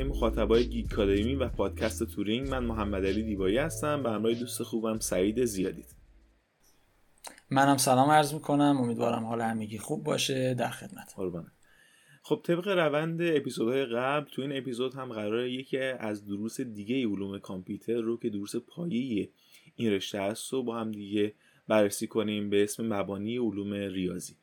همه مخاطبای گیک کادمی و پادکست تورینگ. من محمد علی دیبایی هستم به همراه دوست خوبم سعید زیادید. منم سلام عرض می‌کنم. امیدوارم حال همگی خوب باشه. در خدمت. خب طبق روند اپیزودهای قبل تو این اپیزود هم قراره یکی از دروس دیگه علوم کامپیوتر رو که دروس پایه این رشته هست و با هم دیگه بررسی کنیم به اسم مبانی علوم ریاضی.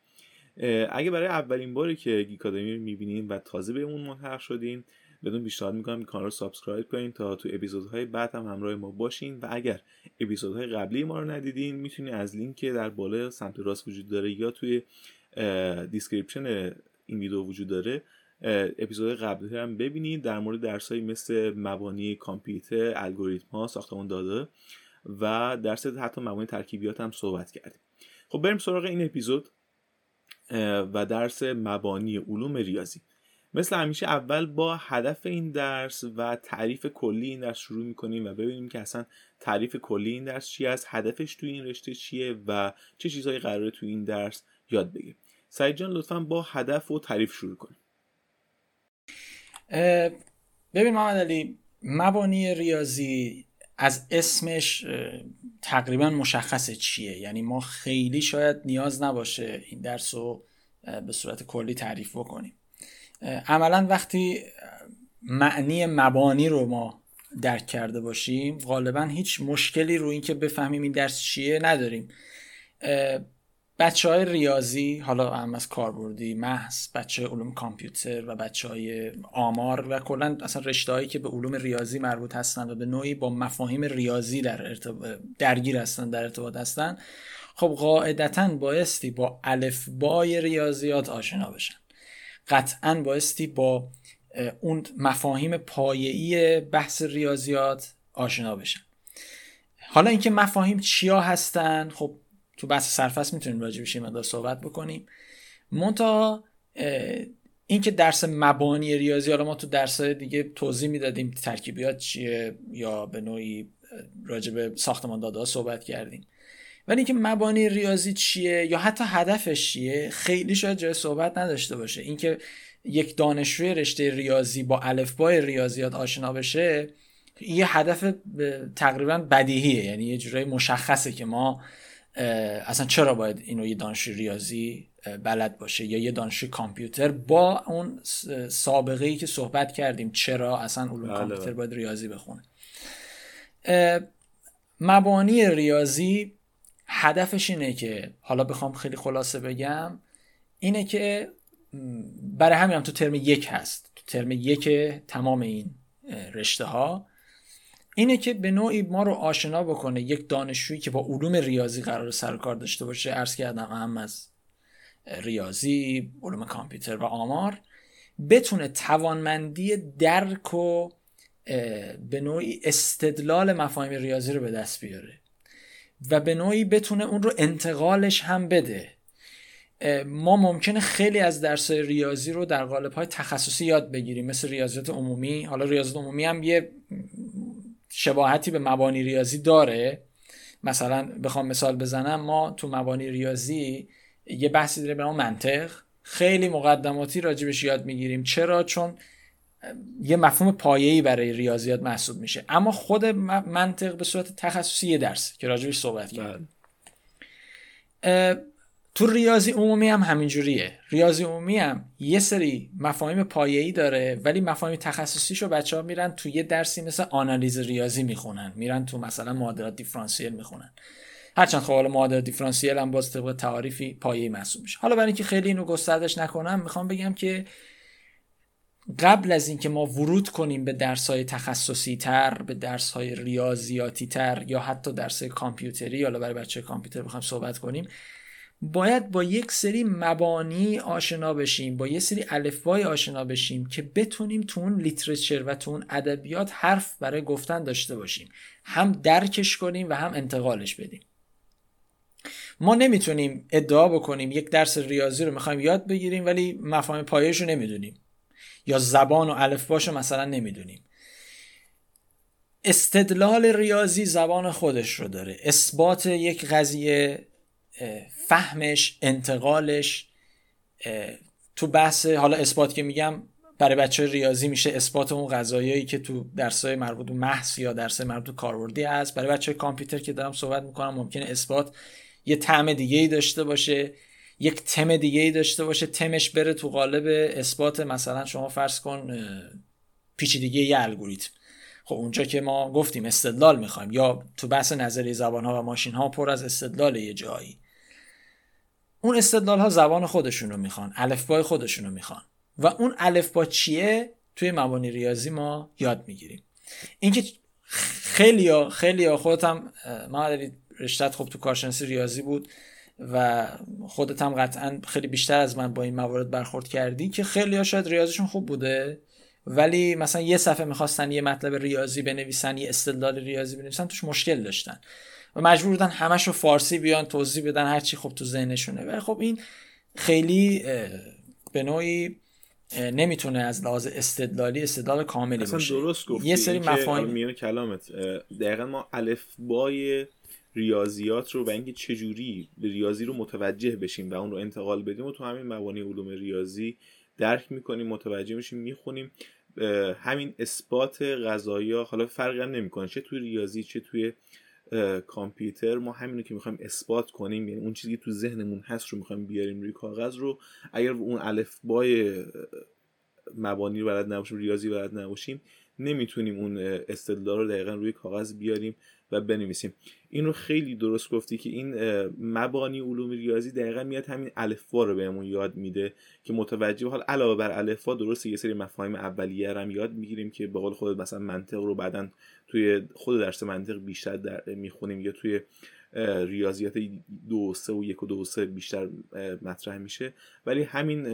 اگه برای اولین باری که گیکادمی رو می‌بینین و تازه به اون ملحق شدین بهتون پیشنهاد می‌کنم. کانال رو subscribe کنین تا تو اپیزودهای بعد هم همراه ما باشین. و اگر اپیزودهای قبلی ما رو ندیدین می‌تونین از لینک که در بالا سمت راست وجود داره یا توی description این ویدیو وجود داره اپیزود قبلی هم ببینید. در مورد درسایی مثل مبانی کامپیوتر الگوریتم ها ساختمان داده و درس حتی مبانی ترکیبیات هم صحبت کردیم. خب بریم سراغ این اپیزود و درس مبانی علوم ریاضی. مثل همیشه اول با هدف این درس و تعریف کلی این درس شروع می‌کنیم و ببینیم که اصلا تعریف کلی این درس چی است هدفش تو این رشته چیه و چه چیزهایی قراره تو این درس یاد بگیریم. سعید جان لطفا با هدف و تعریف شروع کنیم ببین محمد علی مبانی ریاضی از اسمش تقریبا مشخصه چیه. یعنی ما خیلی شاید نیاز نباشه این درس رو به صورت کلی تعریف بکنیم. عملا وقتی معنی مبانی رو ما درک کرده باشیم غالبا هیچ مشکلی رو اینکه بفهمیم این درس چیه نداریم. بچه های ریاضی حالا هم از کاربردی محض بچه علوم کامپیوتر و بچه های آمار و کلا اصلا رشته هایی که به علوم ریاضی مربوط هستن و به نوعی با مفاهیم ریاضی در درگیر هستن در ارتباط هستن خب قاعدتا بایستی با الفبای ریاضیات آشنا بشن. قطعا بایستی با اون مفاهیم پایه‌ای بحث ریاضیات آشنا بشن. حالا اینکه مفاهیم چیا هستن خب تو بحث سرفصل می‌تونیم راجع بشیم مقدار صحبت بکنیم. مونتا اینکه درس مبانی ریاضی حالا ما تو درس دیگه توضیح می‌دادیم ترکیبیات چیه یا به نوعی راجع به ساختمان داده صحبت کردیم. ولی اینکه مبانی ریاضی چیه یا حتی هدفش چیه خیلی شاید جای صحبت نداشته باشه. اینکه یک دانشجوی رشته ریاضی با الفبای ریاضیات آشنا بشه یه هدف تقریبا بدیهیه. یعنی یه جورایی مشخصه که ما اصلا چرا باید اینو یه دانشجوی ریاضی بلد باشه یا یه دانشجوی کامپیوتر با اون سابقه ای که صحبت کردیم چرا اصلا علوم بله، کامپیوتر. باید ریاضی بخونه. مبانی ریاضی هدفش اینه که حالا بخوام خیلی خلاصه بگم اینه که برای همین هم تو ترم یک هست. تو ترم یک تمام این رشته ها اینه که به نوعی ما رو آشنا بکنه یک دانشجویی که با علوم ریاضی قرار سر کار داشته باشه. عرض کردم هم از ریاضی علوم کامپیوتر و آمار. بتونه توانمندی درک و به نوعی استدلال مفاهیم ریاضی رو به دست بیاره. و به نوعی بتونه اون رو انتقالش هم بده. ما ممکنه خیلی از درس ریاضی رو در قالب های تخصصی یاد بگیریم مثل ریاضیات عمومی. حالا ریاضیات عمومی هم یه شباهتی به مبانی ریاضی داره. مثلا بخوام مثال بزنم ما تو مبانی ریاضی یه بحثی داره به نام منطق. خیلی مقدماتی راجبش یاد می‌گیریم. چرا؟ چون یه مفهوم پایه‌ای برای ریاضیات محسوب میشه. اما خود منطق به صورت تخصصی یه درس که راجبش صحبت کردیم. بله. تو ریاضی عمومی هم همینجوریه. ریاضی عمومی هم یه سری مفاهیم پایه‌ای داره ولی مفاهیم تخصصیشو بچه ها میرن تو یه درسی مثل آنالیز ریاضی می‌خونن. میرن تو مثلا معادلات دیفرانسیل می‌خونن. هرچند خب حالا معادلات دیفرانسیل هم باز طبق تعاریفی پایه‌ای محسوب میشه. حالا برای اینکه خیلی اینو گستردش نکنم می‌خوام بگم که قبل از اینکه ما ورود کنیم به درس های تخصصی تر به درس های ریاضیاتی تر یا حتی درس کامپیوتری حالا برای بچه کامپیوتر بخوام صحبت کنیم باید با یک سری مبانی آشنا بشیم با یک سری الفبای آشنا بشیم که بتونیم تو اون لیترچر و تو اون ادبیات حرف برای گفتن داشته باشیم. هم درکش کنیم و هم انتقالش بدیم. ما نمی‌تونیم ادعا بکنیم یک درس ریاضی رو می‌خوایم یاد بگیریم ولی مفاهیم پایش رو نمی‌دونیم. یا زبان و الفباش رو مثلا نمی‌دونیم. استدلال ریاضی زبان خودش رو داره. اثبات یک قضیه فهمش انتقالش تو بحث حالا اثبات که میگم برای بچه ریاضی میشه اثبات اون قضایایی که تو درسای مربوط به محض یا درسای مربوط به کاربردی هست. برای بچه کامپیوتر که دارم صحبت می‌کنم ممکنه اثبات یه طعم دیگه ای داشته باشه. یک تم دیگه ای داشته باشه تمش بره تو قالب اثبات مثلا شما فرض کن پیچیدگی یه الگوریتم. خب اونجا که ما گفتیم استدلال می‌خوایم یا تو بحث نظری زبان ها و ماشین ها پر از استدلال یه جایی. اون استدلال ها زبان خودشون رو می‌خوان الفبای خودشون رو می‌خوان. و اون الفبا چیه؟ توی مبانی ریاضی ما یاد می‌گیریم. اینکه خیلی ها خیلی ها خودتم ما رشتت خب تو کارشناسی ریاضی بود. و خودت هم قطعا خیلی بیشتر از من با این موارد برخورد کردی که خیلی ها شاید ریاضیشون خوب بوده ولی مثلا یه صفحه می‌خواستن یه مطلب ریاضی بنویسن یه استدلال ریاضی بنویسن توش مشکل داشتن و مجبور بودن همش رو فارسی بیان توضیح بدن هرچی خب تو ذهنشونه. و خب این خیلی به نوعی نمی‌تونه از لحاظ استدلالی استدلال کاملی باشه. درست گفتی. یه سری مفاهیم میان کلامت. دقیقا ما الفبای ریاضیات رو و اینکه چجوری ریاضی رو متوجه بشیم و اون رو انتقال بدیم و تو همین مبانی علوم ریاضی درک می‌کنیم متوجه میشیم می‌خونیم. همین اثبات غذایی حالا فرقی هم نمی‌کنه. چه توی ریاضی چه توی کامپیوتر. ما همینو که می‌خوایم اثبات کنیم یعنی اون چیزی که تو ذهنمون هست رو می‌خوایم بیاریم روی کاغذ رو. اگر اون الفبای مبانی رو بلد نباشیم ریاضی بلد نباشیم نمی‌تونیم اون استدلال رو دقیقا روی کاغذ بیاریم. و بنویسیم. این رو خیلی درست گفتی که این مبانی علوم ریاضی دقیقا میاد همین الفبا رو بهمون یاد میده که متوجه حال علاوه بر الفبا درست یه سری مفاهیم اولیه هم یاد می‌گیریم که به قول خودت مثلا منطق رو بعدا توی خود درس منطق بیشتر در می‌خونیم یا توی ریاضیات دو سه و یک و دو سه بیشتر مطرح میشه. ولی همین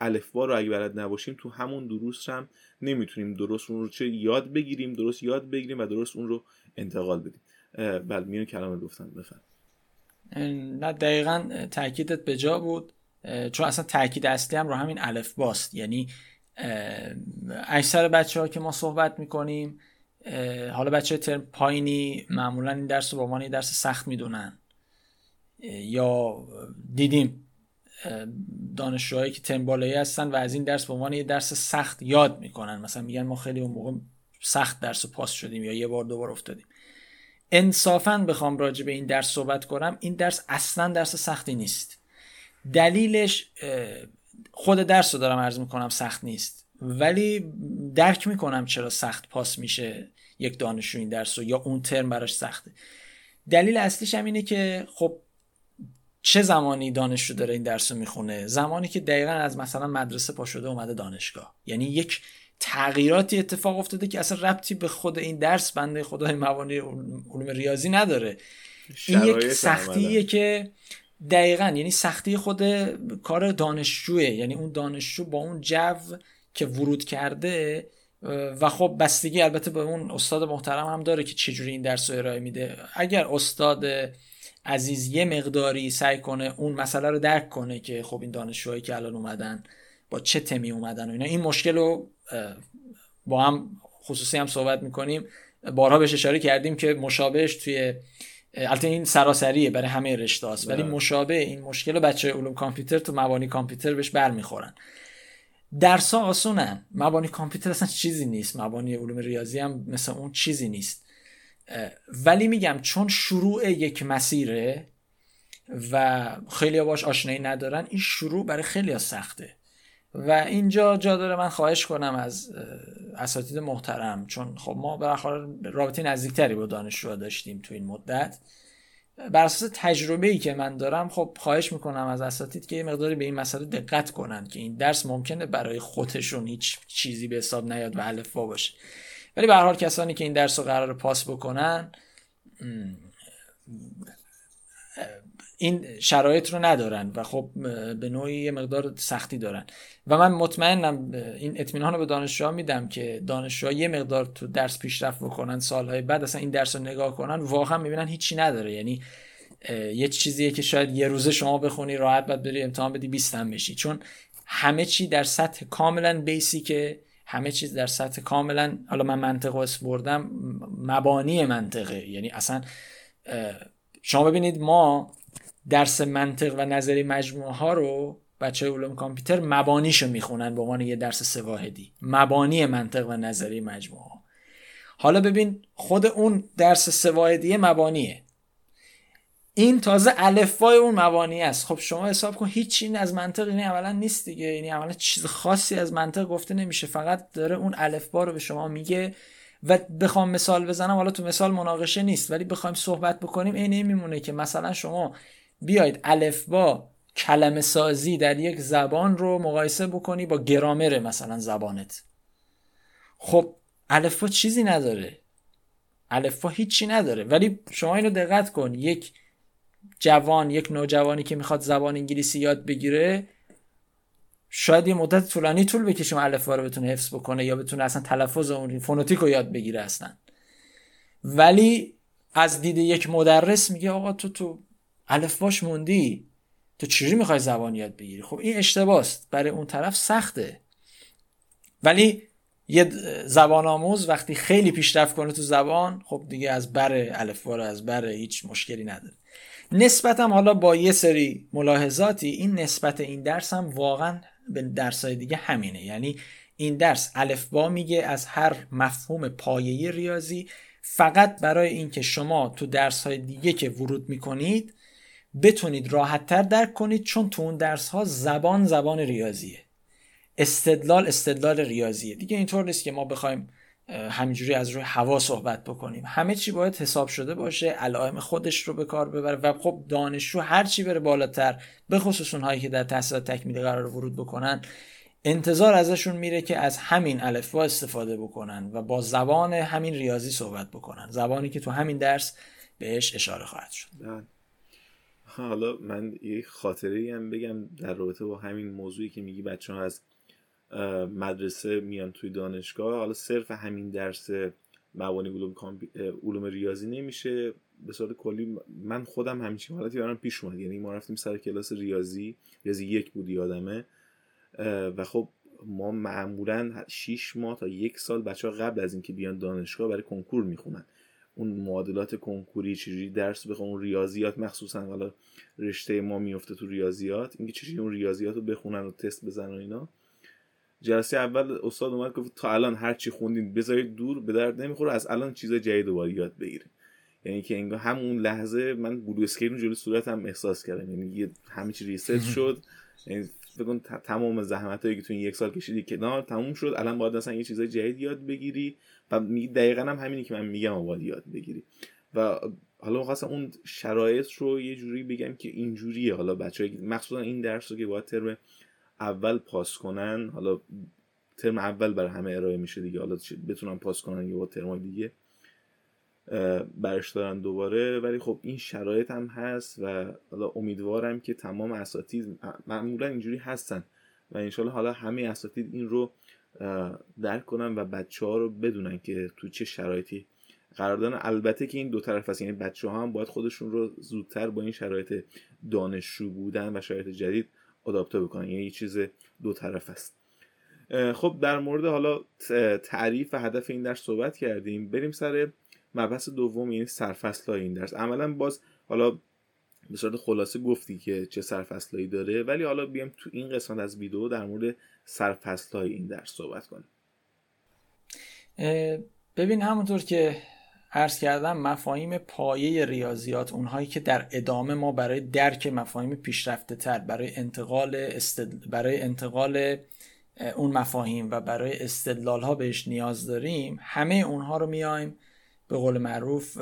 الفبا رو اگه بلد نباشیم تو همون دروس هم نمی‌تونیم درست اون رو چه یاد بگیریم درست یاد بگیریم و درست اون رو انتقال بدیم. بله میون کلام گفتم بفهم نه دقیقا تاکیدت به جا بود چون اصلا تاکید اصلی هم رو همین الف باست. یعنی اکثر بچه ها که ما صحبت می‌کنیم حالا بچه ترم پایینی معمولا این درس رو به عنوان درس سخت می‌دونن. یا دیدیم. دانشجوهایی که ترم بالایی هستن و از این درس به عنوان یه درس سخت یاد می‌کنن. مثلا میگن ما خیلی اون موقع سخت درس پاس شدیم یا یه بار دوبار افتادیم. انصافا بخوام راجع به این درس صحبت کنم. این درس اصلا درس سختی نیست. دلیلش خود درس رو دارم عرض می‌کنم سخت نیست. ولی درک می‌کنم چرا سخت پاس میشه یک دانشجو این درس رو یا اون ترم براش سخته. دلیل اصلیش هم اینه که خب چه زمانی دانشجو داره این درس رو می‌خونه؟ زمانی که دقیقا از مثلا مدرسه پا شده اومده دانشگاه. یعنی یک تغییراتی اتفاق افتاده که اصلا ربطی به خود این درس بنده خدای موانع علوم ریاضی نداره. این یک سختیه که دقیقا یعنی سختی خود کار دانشجوه. یعنی اون دانشجو با اون جو که ورود کرده و خب بستگی البته به اون استاد محترم هم داره که چجوری این درس رو ارائه میده. اگر استاد عزیز یه مقداری سعی کنه اون مسئله رو درک کنه که خب این دانشجوهایی که الان اومدن با چه تمی اومدن و اینا. این مشکل رو با هم خصوصی هم صحبت می‌کنیم. بارها بهش اشاره کردیم که مشابهش توی البته این سراسریه برای همه رشته است ولی بله. مشابه این مشکل رو بچه علوم کامپیوتر تو مبانی کامپیوتر بهش برمیخورن. درس ها آسونن. مبانی کامپیوتر اصلا چیزی نیست. مبانی علوم ریاضی هم مثل اون چیزی نیست. ولی میگم چون شروع یک مسیره و خیلی باش آشنایی ندارن این شروع برای خیلی سخته. و اینجا جا داره من خواهش کنم از اساتید محترم چون خب ما بالاخره رابطه نزدیکتری با دانشجوها داشتیم تو این مدت. بر اساس تجربه ای که من دارم خب خواهش می‌کنم از اساتید که یه مقداری به این مسئله دقت کنن که این درس ممکنه برای خودشون هیچ چیزی به حساب نیاد و الفبا باشه. ولی به حال کسانی که این درس رو قرار پاس بکنن این شرایط رو ندارن و خب به نوعی یه مقدار سختی دارن. و من مطمئنم این اطمینان رو به دانشجوها میدم که دانشجوها یه مقدار تو درس پیشرفت بکنن سالهای بعد اصلا این درس رو نگاه کنن واقعا می‌بینن هیچی نداره. یعنی یه چیزیه که شاید یه روزه شما بخونی راحت بعد بری امتحان بدی 20 هم بشی. چون همه چی در سطح کاملا بیسیکه همه چیز در سطح کاملا حالا من منطق اسم بردم مبانی منطقه. یعنی اصلا شما ببینید ما درس منطق و نظری مجموعه ها رو بچه علوم کامپیوتر مبانیشو می‌خونن به عنوان یه درس سواحدی. مبانی منطق و نظری مجموعه حالا ببین خود اون درس سواحدی مبانیه. این تازه الفبای اون مبانی است. خب شما حساب کن هیچ چیزی از منطق اینی اولا نیست دیگه. یعنی اولا چیز خاصی از منطق گفته نمیشه. فقط داره اون الفبا رو به شما میگه و بخوام مثال بزنم. حالا تو مثال مناقشه نیست ولی بخوایم صحبت بکنیم. این میمونه که مثلا شما بیاید الفبا کلمه سازی در یک زبان رو مقایسه بکنی با گرامر مثلا زبانت. خب الفبا چیزی نداره. الفبا هیچی نداره. ولی شما اینو دقت کن. یک جوان یک نوجوانی که می‌خواد زبان انگلیسی یاد بگیره شاید یه مدت طولانی طول بکشه الفبا رو بتونه حفظ بکنه یا بتونه اصلا تلفظ اون فونوتیک رو یاد بگیره اصلا. ولی از دید یک مدرس میگه آقا تو تو الفباش موندی تو چجوری می‌خوای زبان یاد بگیری؟ خب این اشتباست برای اون طرف سخته. ولی یه زبان آموز وقتی خیلی پیشرفت کنه تو زبان خب دیگه از بر الفبا از بر هیچ مشکلی نداره. نسبتم حالا با یه سری ملاحظاتی این نسبت این درس هم واقعا به درسای دیگه همینه. یعنی این درس الفبا میگه از هر مفهوم پایه‌ای ریاضی. فقط برای اینکه شما تو درس های دیگه که ورود می‌کنید بتونید راحتتر درک کنید چون تو اون درس ها زبان زبان ریاضیه. استدلال استدلال ریاضیه. دیگه اینطور نیست که ما بخوایم همینجوری از روی هوا صحبت بکنیم. همه چی باید حساب شده باشه علائم خودش رو به کار ببره و خب دانشجو هر چی بره بالاتر به خصوص اونهایی که در تحصیلات تکمیلی قرار ورود بکنن انتظار ازشون میره که از همین الفبا استفاده بکنن و با زبان همین ریاضی صحبت بکنن. زبانی که تو همین درس بهش اشاره خواهد شد. حالا من یه خاطره هم بگم در رابطه با همین موضوعی که میگی بچه ها از مدرسه میان توی دانشگاه. حالا صرف همین درس مبانی علوم, علوم ریاضی نمیشه. به صورت کلی من خودم همچین حالتی برام پیش اومد. یعنی ما رفتیم سر کلاس ریاضی. ریاضی یک بود یادمه و خب ما معمولا 6 ماه تا یک سال بچه ها قبل از اینکه بیان دانشگاه برای کنکور می‌خونن. اون معادلات کنکوری چجوری درس بخون اون ریاضیات مخصوصا حالا رشته ما میفته تو ریاضیات. اینکه چجوری اون ریاضیات رو بخونن و تست بزنن و اینا. جلسه اول استاد اومد گفت تا الان هر چی خوندین بذارید دور به درد نمی‌خوره. از الان چیزای جدید رو یاد بگیرید یعنی که انگار همون لحظه من blue screen جلوی صورتم احساس کردم. یعنی همه چی reset شد. یعنی بگن تمام زحمت هایی که تو این یک سال کشیدی کنار تموم شد. الان باید مثلا یه چیزای جدید یاد بگیری و دقیقا هم همینی که من میگم باید یاد بگیری. و حالا خواستم اون شرایط رو یه جوری بگم که اینجوریه. حالا بچه ها مخصوصا این درس رو که باید ترم اول پاس کنن حالا ترم اول برای همه ارائه میشه دیگه حالا بتونن پاس کنن یا با ترم دیگه برش دارن دوباره. ولی خب این شرایط هم هست و حالا امیدوارم که تمام اساتید معمولا اینجوری هستن و انشالله حالا همه اساتید این رو درک کنن و بچه ها رو بدونن که تو چه شرایطی قرار دارن. البته که این دو طرف هست یعنی بچه ها هم باید خودشون رو زودتر با این شرایط دانشجو بودن و شرایط جدید آداپته بکنن. یعنی یه چیز دو طرف است. خب در مورد حالا تعریف و هدف این درس صحبت کردیم. بریم سر مبحث دوم یعنی سرفصل های این درس. عملا باز حالا به صورت خلاصه گفتی که چه سرفصلهایی داره ولی حالا بیام تو این قسمت از ویدیو در مورد سرفصل های این درس صحبت کنیم. ببین همونطور که عرض کردم مفاهیم پایه ریاضیات اونهایی که در ادامه ما برای درک مفاهیم پیشرفته تر برای انتقال برای انتقال اون مفاهیم و برای استدلال ها بهش نیاز داریم همه اونها رو میایم به قول معروف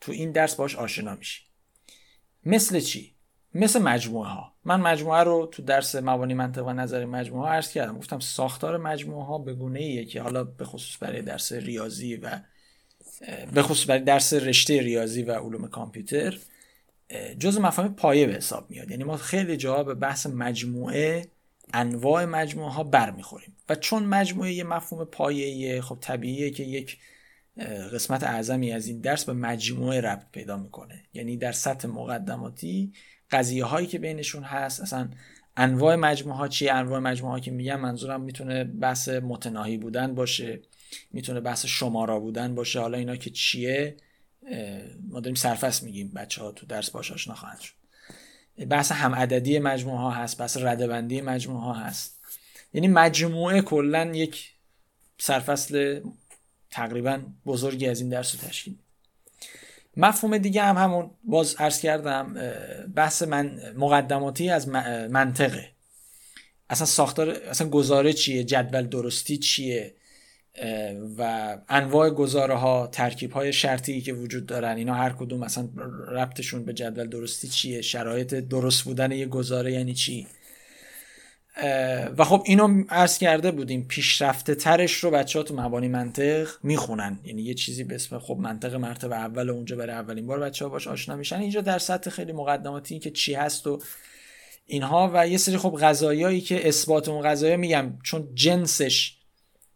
تو این درس باش آشنا میشیم مثل چی؟ مثل مجموعه ها من مجموعه رو تو درس مبانی منطق و نظر مجموعه ها کردم. گفتم ساختار مجموعه ها به گونه ایه که حالا به خصوص برای درس ریاضی و به خصوص برای درس رشته ریاضی و علوم کامپیوتر جز مفاهیم پایه به حساب میاد. یعنی ما خیلی جاها به بحث مجموعه انواع مجموعه ها برمیخوریم. و چون مجموعه یه مفهوم پایه خب طبیعیه که یک قسمت اعظمی از این درس به مجموعه ربط پیدا می‌کنه. یعنی در سطح مقدماتی قضیه هایی که بینشون هست اصلا انواع مجموعه ها چیه؟ انواع مجموعه ها که میگم منظورم می‌تونه بحث متناهی بودن باشه. می‌تونه بحث شمارا بودن باشه. حالا اینا که چیه ما داریم سرفست میگیم. بچه ها تو درس باش آشنا خواهند شد. بحث هم عددی مجموعه ها هست بحث ردبندی مجموعه ها هست. یعنی مجموعه کلا یک سرفصل تقریبا بزرگی از این درس رو تشکیل مفهوم دیگه هم همون باز عرض کردم بحث من مقدماتی از منطقه. اصلا ساختار اصلا گزاره چیه؟ جدول درستی چیه؟ و انواع گزاره ها ترکیب های شرطی که وجود دارن اینا هر کدوم مثلا ربطشون به جدول درستی چیه شرایط درست بودن یه گزاره یعنی چی؟ و خب اینو عرض کرده بودیم پیشرفته ترش رو بچه ها تو مبانی منطق می‌خونن. یعنی یه چیزی به اسم خب منطق مرتبه اول اونجا برای اولین بار بچه ها باش آشنا میشن. اینجا در سطح خیلی مقدماتی که چی هست و اینها و یه سری خب غذایایی که اثبات اون غذایا میگم چون جنسش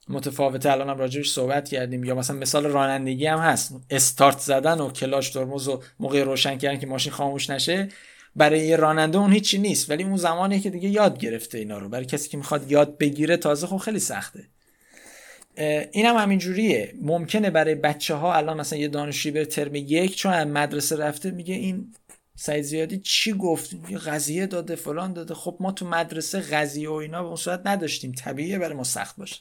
متفاوته هم راجبش صحبت کردیم. یا مثلا مثال رانندگی هم هست. استارت زدن و کلاش ترمز و موقع روشن کردن که ماشین خاموش نشه برای یه راننده اون هیچی نیست. ولی اون زمانی که دیگه یاد گرفته اینا رو. برای کسی که می‌خواد یاد بگیره تازه خب خیلی سخته. این هم همینجوریه. ممکنه برای بچه ها الان مثلا یه دانشجوی به ترم یک چون مدرسه رفته میگه این سعید زیادی چی گفت؟ یه قضیه داده فلان داده. خب ما تو مدرسه قضیه و اینا به اون صورت نداشتیم. طبیعیه برای ما سخت باشه.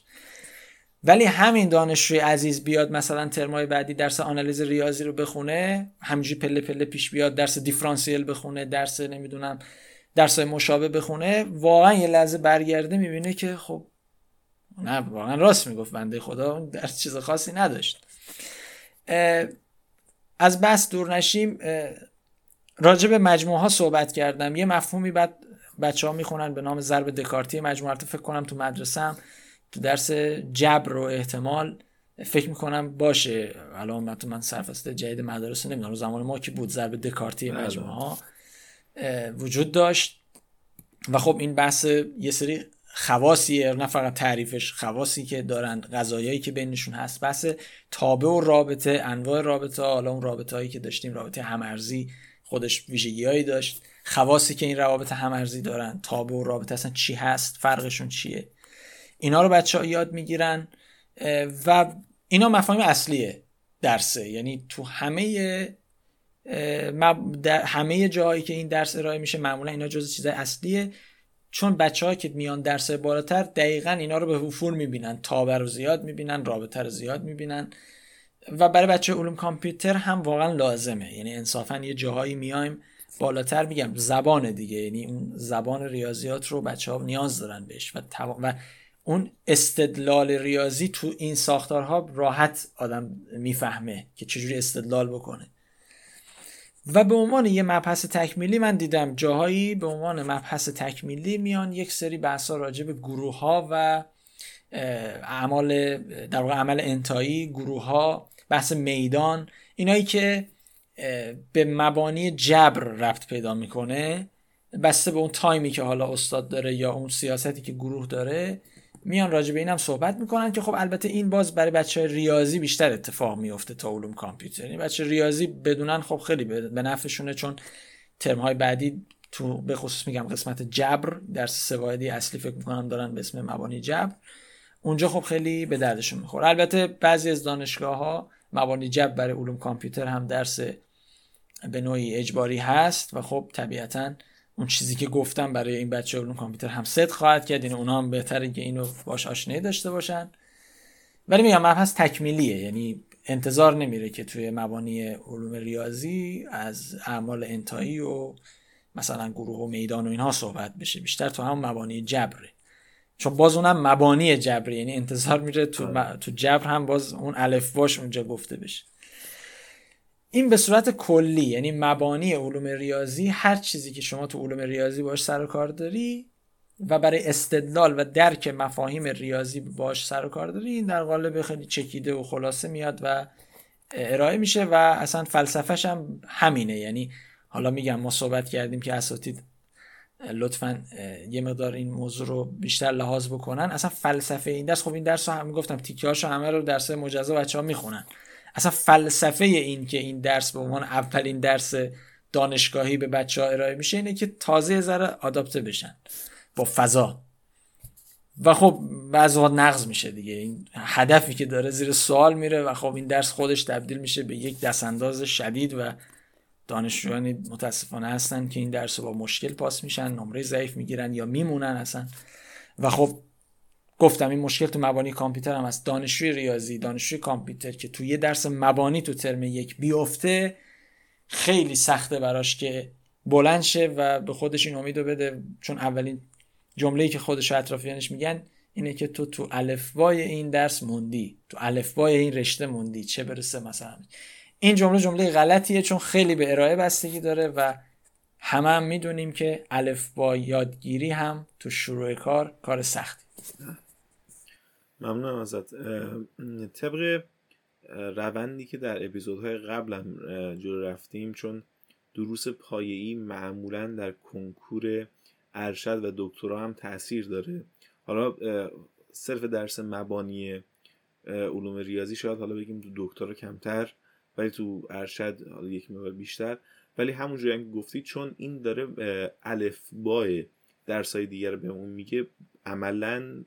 ولی همین دانشجوی عزیز بیاد مثلا ترمای بعدی درس آنالیز ریاضی رو بخونه همینجوری پله پله پیش بیاد درس دیفرانسیل بخونه درس نمی‌دونم درس مشابه بخونه واقعا یه لحظه برگرده می‌بینه که خب نه واقعا راست می‌گفت بنده خدا درس چیز خاصی نداشت. از بس دور نشیم راجع به مجموعه ها صحبت کردم. یه مفهومی بعد بچه ها می‌خونن به نام ضرب دکارتی مجموعه فکر کنم تو مدرسه هم تو درس جبر و احتمال فکر می‌کنم باشه. الان من تو من سرفصل جدید مدارس نمی‌دونم. زمان ما که بود ضرب دکارتی بله. مجموعه ها وجود داشت. و خب این بحث یه سری خواسیه نه فقط تعریفش خواصی که دارن غذایایی که بینشون هست. بحث تابع و رابطه انواع رابطه حالا اون رابطه هایی که داشتیم رابطه همارزی خودش ویژگیهایی داشت. خواصی که این روابط همارزی دارن تابع و رابطه اصلا چی هست؟ فرقشون چیه؟ اینا رو بچه ها یاد می‌گیرن و اینا مفاهیم اصلیه درسه. یعنی تو همه در همه جاهایی که این درس ارائه میشه معمولا اینا جز چیزای اصلیه. چون بچه ها که میان درس بالاتر دقیقا اینا رو به وفور می‌بینن تابر رو زیاد می‌بینن رابطه رو زیاد می‌بینن. و برای بچه علوم کامپیوتر هم واقعا لازمه. یعنی انصافا یه جاهایی میایم بالاتر میگم زبان دیگه. یعنی اون زبان ریاضیات رو بچه ها نیاز دارن بهش. و, و اون استدلال ریاضی تو این ساختارها راحت آدم می‌فهمه که چجوری استدلال بکنه. و به عنوان یه مبحث تکمیلی من دیدم جاهایی به عنوان مبحث تکمیلی میان یک سری بحثا راجع به گروه ها و اعمال در واقع عمل انتایی گروه ها بحث میدان اینایی که به مبانی جبر ربط پیدا می‌کنه بسته به اون تایمی که حالا استاد داره یا اون سیاستی که گروه داره. میان راجع به اینم صحبت می‌کنن که خب البته این باز برای بچه ریاضی بیشتر اتفاق میفته تا علوم کامپیوتر. یعنی بچه ریاضی بدونن خب خیلی به نفعشونه چون ترم های بعدی تو به خصوص میگم قسمت جبر درس سوایدی اصلی فکر می‌کنم دارن به اسم مبانی جبر. اونجا خب خیلی به دردشون می‌خوره. البته بعضی از دانشگاه ها مبانی جبر برای علوم کامپیوتر هم درس به نوعی اجباری هست و خب طبیعتاً اون چیزی که گفتم برای این بچه علوم کامپیوتر هم صدق خواهد کرد. یعنی اونا هم بهتره که اینو باش آشنایی داشته باشن. ولی میگم مبحث تکمیلیه. یعنی انتظار نمیره که توی مبانی علوم ریاضی از اعمال انتایی و مثلا گروه و میدان و اینها صحبت بشه. بیشتر تو هم مبانی جبره. چون باز اونم مبانی جبره. یعنی انتظار میره تو, آره. تو جبر هم باز اون الف باش اونجا گفته بشه. این به صورت کلی یعنی مبانی علوم ریاضی هر چیزی که شما تو علوم ریاضی باش سر و کار داری و برای استدلال و درک مفاهیم ریاضی باش سر و کار داری این در قالب خیلی چکیده و خلاصه میاد و ارائه میشه و اصلا فلسفهش هم همینه. یعنی حالا میگم ما صحبت کردیم که اساتید لطفا یه مقدار این موضوع رو بیشتر لحاظ بکنن. اصلا فلسفه این درس خب این درس رو هم گفتم تیکه همه رو درس مجزا بچه ها می‌خونن. اصلا فلسفه این که این درس به عنوان اولین درس دانشگاهی به بچه ها ارائه میشه اینه که تازه ذره آداپته بشن با فضا. و خب بعض وقت نقض میشه دیگه. این هدفی که داره زیر سوال میره و خب این درس خودش تبدیل میشه به یک دستانداز شدید و دانشجویانی متاسفانه هستن که این درس با مشکل پاس میشن نمره ضعیف می‌گیرن یا میمونن اصلا. و خب گفتم این مشکل تو مبانی کامپیوتر هم هست. دانشجوی ریاضی دانشجوی کامپیوتر که تو یه درس مبانی تو ترم یک بیفته خیلی سخته براش که بلند شه و به خودش این امیدو بده. چون اولین جمله‌ای که خودش اطرافیانش میگن اینه که تو تو الفبای این درس موندی تو الفبای این رشته موندی چه برسه مثلا. این جمله جمله غلطیه چون خیلی به ارائه بستگی داره و همه هم می‌دونیم که الفبا یادگیری هم تو شروع کار کار سختی. ممنونم ازت. طبق روندی که در اپیزودهای قبلم جلو رفتیم چون دروس پایه‌ای معمولا در کنکور ارشد و دکترا هم تاثیر داره. حالا صرف درس مبانی علوم ریاضی شاید حالا بگیم تو دکترا کمتر ولی تو ارشد حالا یک مقدار بیشتر. ولی همونجوری هم گفتید چون این داره الف بای درسای دیگر به اون میگه عملا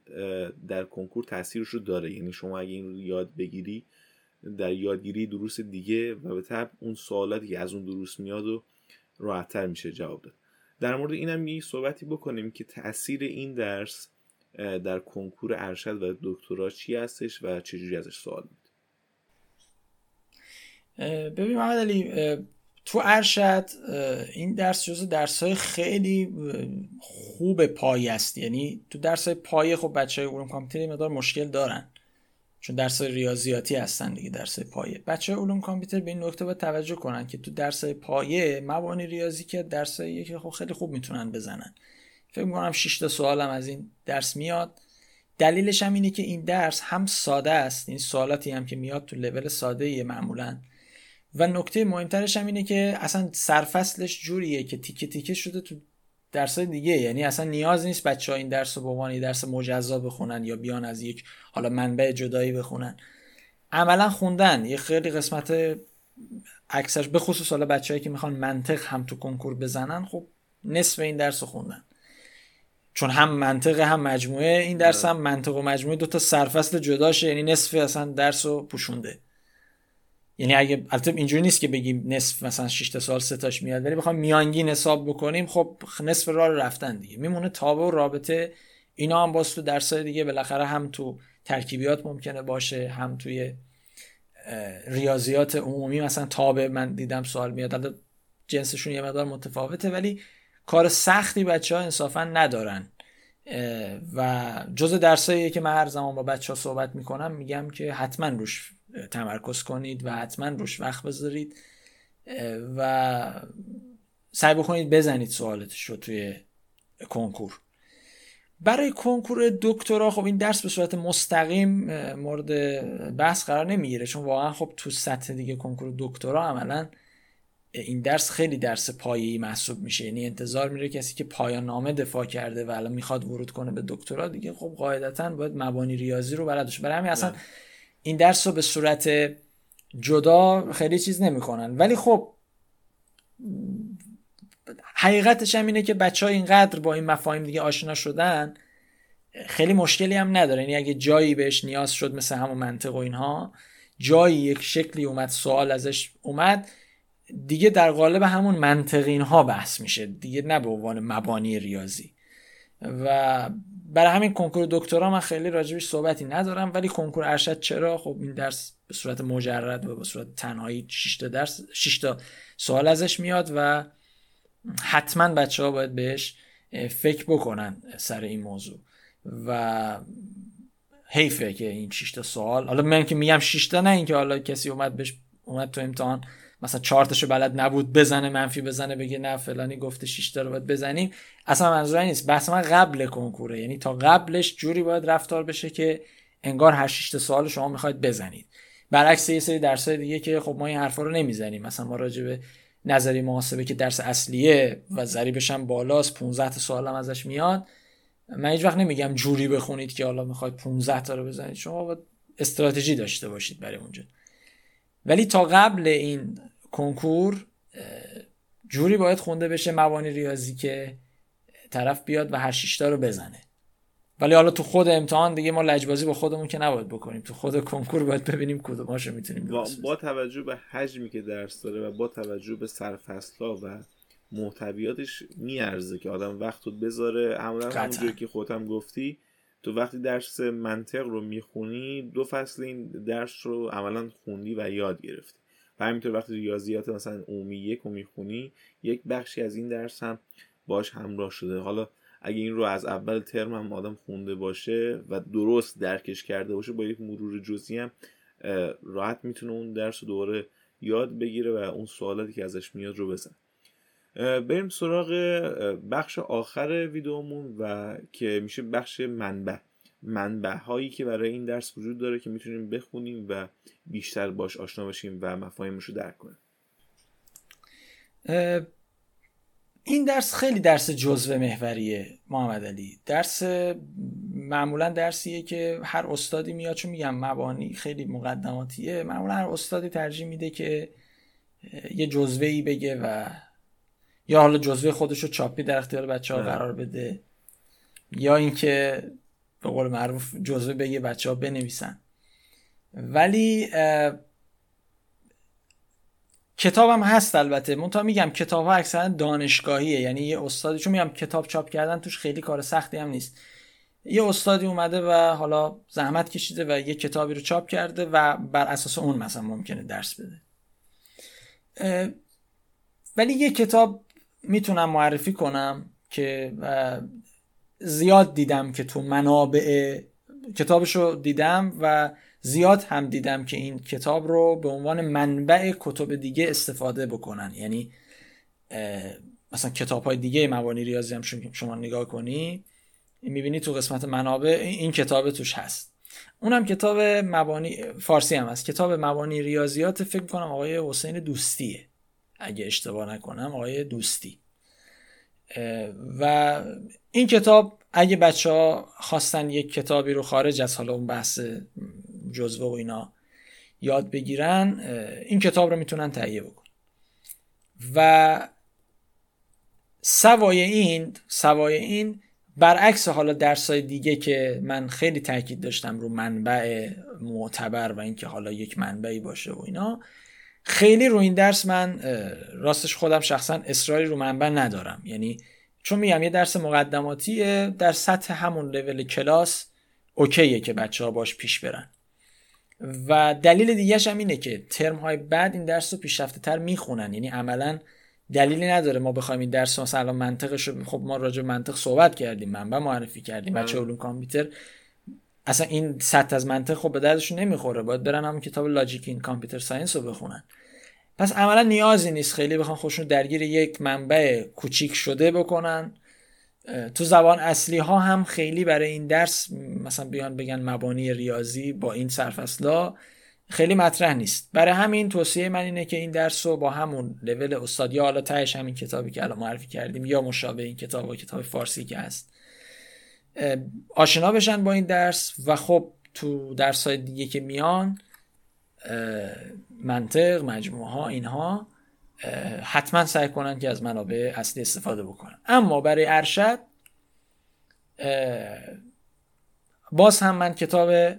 در کنکور تاثیرش رو داره. یعنی شما اگه این رو یاد بگیری در یادگیری دروس دیگه و به طب اون سوالاتی که از اون دروس میاد و راحتتر میشه جواب داد. در مورد اینم یه صحبتی بکنیم که تاثیر این درس در کنکور ارشد و دکترا چی هستش و چجوری ازش سوال میده ببین محمد علی تو ارشد این درس جزو درس های خیلی خوب پایی است. یعنی تو درس های پایه خب بچه های علوم کامپیوتر مقدار مشکل دارن. چون درس ریاضیاتی هستن دیگه درس پایه. بچه علوم کامپیوتر به این نکته باید توجه کنن که تو درس پایه مبانی ریاضی که درس که خب خیلی خوب می‌تونن بزنن. فکر می‌کنم 6 تا سوالم از این درس میاد. دلیلش هم اینه که این درس هم ساده است. این سوالاتی هم که میاد تو لول ساده معمولا. و نکته مهمترش هم اینه که اصلا سرفصلش جوریه که تیکه تیکه شده تو درس دیگه. یعنی اصلا نیاز نیست بچه ها این درس رو به عنوان درس مجزا بخونن یا بیان از یک حالا منبع جدایی بخونن. عملا خوندن. یه خیلی قسمت اکثرش به خصوص حالا بچههایی که می‌خوان منطق هم تو کنکور بزنن خب نصف این درس رو خوندن. چون هم منطق هم مجموعه این درس هم منطق و مجموعه دو تا سرفصل جداشه یعنی نصف اصلا درس رو پوشونده. یعنی اگه البته اینجوری نیست که بگیم نصف مثلا 6 تا سال ستاش میاد ولی بخوام میانگین حساب بکنیم خب نصف راه رفتن دیگه. میمونه تابع و رابطه اینا هم باز تو درسای دیگه بالاخره هم تو ترکیبیات ممکنه باشه هم توی ریاضیات عمومی. مثلا تابع من دیدم سوال میاد. البته جنسشون یه مقدار متفاوته ولی کار سختی بچه ها انصافا ندارن. و جز درسایی که من هر زمان با بچه ها صحبت می‌کنم میگم که حتما روش تمرکز کنید و حتما روش وقت بذارید و سعی بکنید بزنید سوالتش رو توی کنکور. برای کنکور دکترا خب این درس به صورت مستقیم مورد بحث قرار نمی‌گیره چون واقعا خب تو سطح دیگه کنکور دکترا عملا این درس خیلی درس پایه‌ای محسوب میشه. یعنی انتظار میره کسی که پایان نامه دفاع کرده و الان می‌خواد ورود کنه به دکترا دیگه خب قاعدتا باید مبانی ریاضی رو بلد برای همین اصلا این درس رو به صورت جدا خیلی چیز نمی‌کنن. ولی خب حقیقتش هم اینه که بچه ها اینقدر با این مفاهیم دیگه آشنا شدن خیلی مشکلی هم نداره. یعنی اگه جایی بهش نیاز شد مثل همون منطق و اینها جایی یک شکلی اومد سوال ازش اومد دیگه در قالب همون منطقین ها بحث میشه. دیگه نه به عنوان مبانی ریاضی. و برای همین کنکور دکترا من خیلی راجبش صحبتی ندارم ولی کنکور ارشد چرا؟ خب این درس به صورت مجرد و به صورت تنهایی 6 تا درس 6 تا سوال ازش میاد و حتما بچه ها باید بهش فکر بکنن سر این موضوع. و حیفه که این 6 تا سوال حالا من که میگم 6 تا نه اینکه حالا کسی اومد بهش اومد تو امتحان مثلا چهار تاشو بلد نبود بزنه منفی بزنه بگه نه فلانی گفته 6 تا رو باید بزنیم. اصلا منظور نیست. بحث من قبل کنکوره. یعنی تا قبلش جوری باید رفتار بشه که انگار هر 6 سوال شما می‌خواید بزنید. برعکس یه سری درسای دیگه که خب ما این حرفا رو نمی‌زنیم. مثلا ما راجع به نظری محاسبه که درس اصلیه و ضریبش هم بالاست 15 تا سوال هم ازش میاد. من هیچ وقت نمیگم جوری بخونید که حالا می‌خواید 15 تا رو بزنید. شما باید استراتژی داشته باشید برای اونجا. ولی تا قبل این کنکور جوری باید خونده بشه مبانی ریاضی که طرف بیاد و هر شیشتا رو بزنه. ولی حالا تو خود امتحان دیگه ما لجبازی با خودمون که نباید بکنیم. تو خود کنکور باید ببینیم کدوماشو می‌تونیم با, با توجه به حجمی که درس داره و با توجه به سرفصل‌ها و محتویاتش میارزه که آدم وقت رو بذاره. همون همونجوری که خودم گفتی تو وقتی درس منطق رو می‌خونی دو فصل این درس رو عملا خوندی و یاد گرفتی. و همینطور وقتی ریاضیات مثلا عمومی یک رو می‌خونی یک بخشی از این درس هم باش همراه شده. حالا اگه این رو از اول ترم هم آدم خونده باشه و درست درکش کرده باشه با یک مرور جزئی هم راحت می‌تونه اون درس رو دوباره یاد بگیره و اون سوالاتی که ازش میاد رو بزن بریم سراغ بخش آخر ویدیومون و که میشه بخش منبع. منبع هایی که برای این درس وجود داره که می‌تونیم بخونیم و بیشتر باش آشنا بشیم و مفاهیمش رو درک کنیم. این درس خیلی درس جزوه محوریه محمد علی. درس معمولا درسیه که هر استادی میاد چون میگم مبانی خیلی مقدماتیه معمولا هر استادی ترجیح میده که یه جزوه ای بگه و یا حالا جزوه خودش رو چاپی در اختیار بچه ها قرار بده. یا اینکه به قول معروف جزوه بگه بچه ها بنویسن. ولی کتابم هست البته. منتها میگم کتاب ها اکثرا دانشگاهیه. یعنی یه استادی چون میگم کتاب چاپ کردن توش خیلی کار سختی هم نیست. یه استادی اومده و حالا زحمت کشیده و یه کتابی رو چاپ کرده و بر اساس اون مثلا ممکنه درس بده. ولی یه کتاب می‌تونم معرفی کنم که زیاد دیدم که تو منابع کتابش رو دیدم و زیاد هم دیدم که این کتاب رو به عنوان منبع کتب دیگه استفاده بکنن. یعنی مثلا کتاب های دیگه مبانی ریاضی هم شما نگاه کنی می‌بینی تو قسمت منابع این کتاب توش هست. اونم کتاب مبانی فارسی هم هست. کتاب مبانی ریاضیات فکر کنم آقای حسین دوستیه. اگه اشتباه نکنم آقای دوستی. و این کتاب اگه بچه ها خواستن یک کتابی رو خارج از حالا اون بحث جزوه و اینا یاد بگیرن این کتاب رو می‌تونن تهیه بکن و سوای این سوای این برعکس حالا درسای دیگه که من خیلی تاکید داشتم رو منبع معتبر و اینکه حالا یک منبعی باشه و اینا خیلی رو این درس من راستش خودم شخصا اصراری رو منبع ندارم. یعنی چون میگم یه درس مقدماتیه در سطح همون لول کلاس OK ه که بچه ها باش پیش برن. و دلیل دیگهش هم اینه که ترم های بعد این درس رو پیشرفته تر می‌خونن. یعنی عملا دلیلی نداره ما بخوایم این درس مثلا منطقش رو خب ما راجع منطق صحبت کردیم منبع معرفی کردیم بچه علوم کامپیوتر. اصلا این سطح از منطق خب به دردشون نمی‌خوره. باید برن همون کتاب Logic in Computer Science رو بخونن. پس عملا نیازی نیست. خیلی بخوان خودشون درگیر یک منبع کوچیک شده بکنن. تو زبان اصلی ها هم خیلی برای این درس مثلا بیان بگن مبانی ریاضی با این سرفصلا خیلی مطرح نیست. برای همین توصیه من اینه که این درس رو با همون لول استاد یا حالا تهش همین کتابی که الان معرفی کردیم یا مشابه این کتاب و کتاب فارسی که هست آشنا بشن با این درس و خب تو درس های دیگه که میان منطق مجموعه ها اینها حتما سعی کنن که از منابع اصلی استفاده بکنن. اما برای ارشد باز هم من کتاب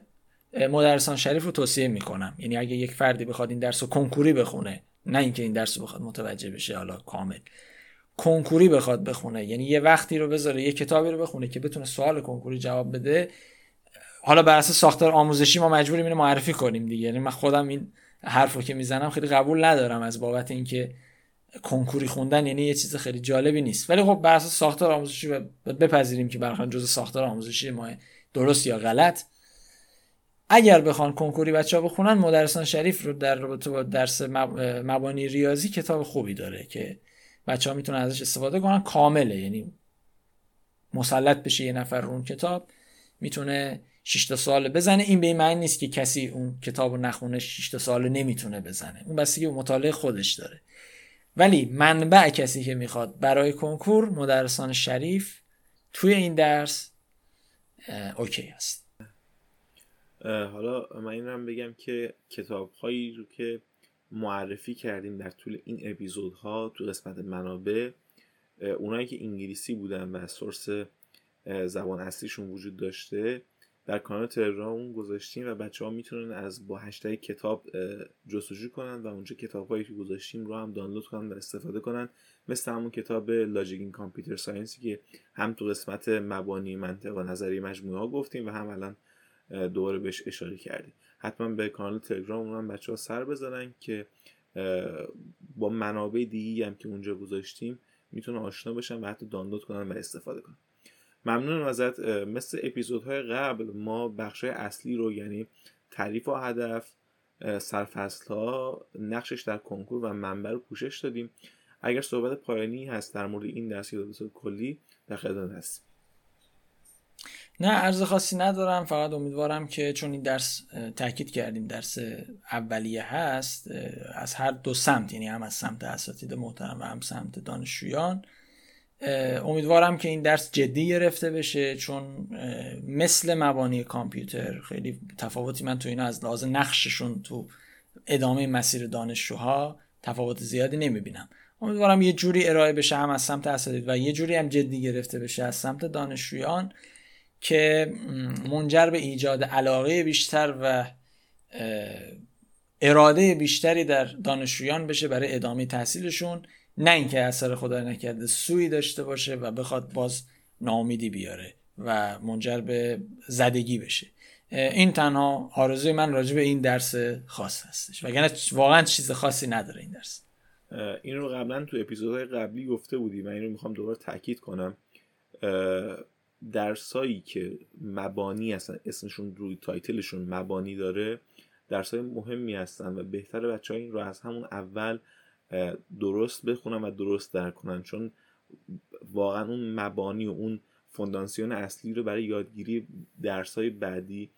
مدرسان شریف رو توصیه می‌کنم. یعنی اگه یک فردی بخواد این درس رو کنکوری بخونه نه اینکه این درس رو بخواد متوجه بشه حالا کامل. کنکوری بخواد بخونه. یعنی یه وقتی رو بذاره یه کتابی رو بخونه که بتونه سوال کنکوری جواب بده. حالا بر اساس ساختار آموزشی ما مجبوریم اینو معرفی کنیم دیگه. یعنی من خودم این حرفو که می‌زنم خیلی قبول ندارم از بابت اینکه کنکوری خوندن یعنی یه چیز خیلی جالبی نیست. ولی خب بر اساس ساختار آموزشی بپذیریم که برخلاف جزء ساختار آموزشی ما درست یا غلط. اگر بخوان کنکوری بچه ها بخونن مدرسان شریف رو در رابطه با درس مبانی ریاضی کتاب خوبی داره که بچه ها می‌تونن ازش استفاده کنن. کامله. یعنی مسلط بشه یه نفر رو اون کتاب می‌تونه 6 تا سال بزنه. این به این معنی نیست که کسی اون کتاب رو نخونه 6 تا سال نمی‌تونه بزنه. اون بستگی به مطالعه خودش داره. ولی منبع کسی که می‌خواد برای کنکور مدرسان شریف توی این درس اوکی است. حالا من این هم بگم که کتاب هایی رو که معرفی کردیم در طول این اپیزودها تو قسمت منابع اونایی که انگلیسی بودن و سورس زبان اصلیشون وجود داشته در کانال تلگرام گذاشتیم و بچه ها می‌تونن از با هشتگ کتاب جستجو کنن و اونجا کتاب هایی که گذاشتیم رو هم دانلود کنن و استفاده کنن. مثل همون کتاب لاجیک کامپیوتر ساینسی که هم تو قسمت مبانی منطق و نظری مجموعه ها گفتیم و هم الان دوباره بهش اشاره کردیم حتما به کانال تلگرام هم بچه ها سر بزنن که با منابع دیگی هم که اونجا گذاشتیم می‌تونن آشنا بشن و حتی دانلود کنن و استفاده کنن. ممنونم ازت. مثل اپیزودهای قبل ما بخش اصلی رو یعنی تعریف و هدف سرفصل ها نقشش در کنکور و منبع رو پوشش دادیم. اگر صحبت پایانی هست در مورد این درس یا کلی در خدمت هستیم. نه عرض خاصی ندارم فقط امیدوارم که چون این درس تاکید کردیم درس اولیه هست از هر دو سمت یعنی هم از سمت اساتید محترم و هم سمت دانشجویان امیدوارم که این درس جدی گرفته بشه چون مثل مبانی کامپیوتر خیلی تفاوتی من تو اینا از لحاظ نقششون تو ادامه مسیر دانشجوها تفاوت زیادی نمی‌بینم. امیدوارم یه جوری ارائه بشه هم از سمت اساتید و یه جوری هم جدی گرفته بشه از سمت دانشجویان. که منجر به ایجاد علاقه بیشتر و اراده بیشتری در دانشجویان بشه برای ادامه تحصیلشون نه اینکه اثر خدا نکرده سوی داشته باشه و بخواد باز ناامیدی بیاره و منجر به زدگی بشه. این تنها آرزوی من راجع به این درس خاص هستش. وگرنه واقعا چیز خاصی نداره این درس. این رو قبلا تو اپیزودهای قبلی گفته بودی. و این رو می‌خوام دوباره تاکید کنم. درسایی که مبانی هستن اسمشون روی تایتلشون مبانی داره درسای مهمی هستن و بهتر بچه این رو از همون اول درست بخونن و درست درک کنن. چون واقعا اون مبانی و اون فونداسیون اصلی رو برای یادگیری درس های بعدی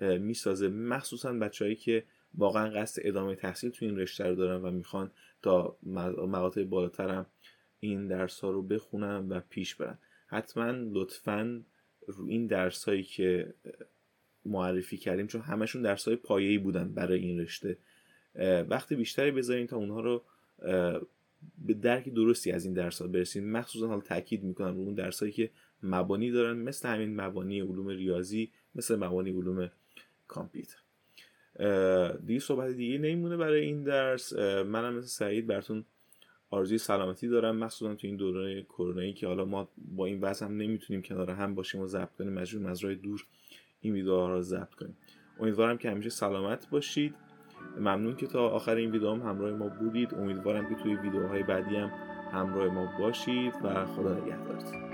می‌سازه. مخصوصا بچههایی که واقعا قصد ادامه تحصیل تو این رشته رو دارن و می‌خوان تا مقاطع بالاتر این درس ها رو بخونن و پیش برن. حتما لطفا رو این درس هایی که معرفی کردیم چون همشون درس های پایه‌ای بودن برای این رشته وقتی بیشتری بذارین تا اونها رو به درک درستی از این درس ها برسیم مخصوصا حالا تاکید می‌کنم رو اون درس هایی که مبانی دارن مثل همین مبانی علوم ریاضی مثل مبانی علوم کامپیوتر. دیگه صحبت دیگه نمیمونه برای این درس. منم مثل سعید براتون آرزوی سلامتی دارم مخصوصا تو این دوره کرونایی که حالا ما با این وضع هم نمی‌تونیم کنار هم باشیم و ضبط کنیم مجبور از راه دور این ویدیوها رو ضبط کنیم. امیدوارم که همیشه سلامت باشید. ممنون که تا آخر این ویدیو هم همراه ما بودید. امیدوارم که توی ویدیوهای بعدی هم همراه ما باشید و خدا نگهدارتون.